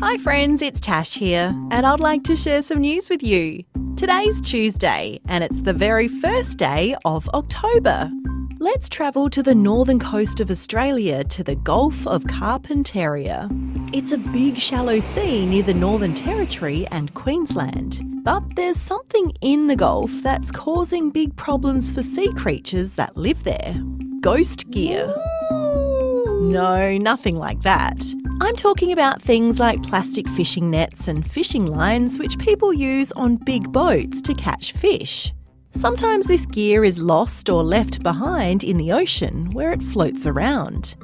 Hi, friends, it's Tash here, and I'd like to share some news with you. Today's Tuesday, and it's the very first day of October. Let's travel to the northern coast of Australia to the Gulf of Carpentaria. It's a big, shallow sea near the Northern Territory and Queensland. But there's something in the Gulf that's causing big problems for sea creatures that live there ghost gear. No, nothing like that. I'm talking about things like plastic fishing nets and fishing lines, which people use on big boats to catch fish. Sometimes this gear is lost or left behind in the ocean where it floats around.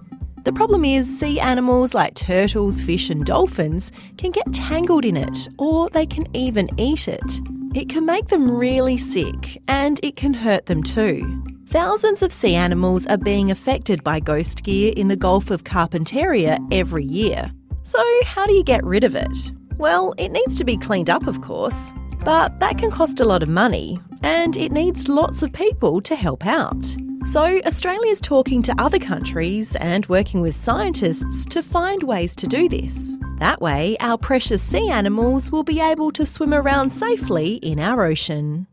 The problem is, sea animals like turtles, fish, and dolphins can get tangled in it, or they can even eat it. It can make them really sick, and it can hurt them too. Thousands of sea animals are being affected by ghost gear in the Gulf of Carpentaria every year. So, how do you get rid of it? Well, it needs to be cleaned up, of course, but that can cost a lot of money, and it needs lots of people to help out. So, Australia's talking to other countries and working with scientists to find ways to do this. That way, our precious sea animals will be able to swim around safely in our ocean.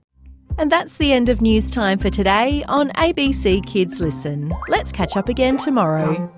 And that's the end of news time for today on ABC Kids Listen. Let's catch up again tomorrow.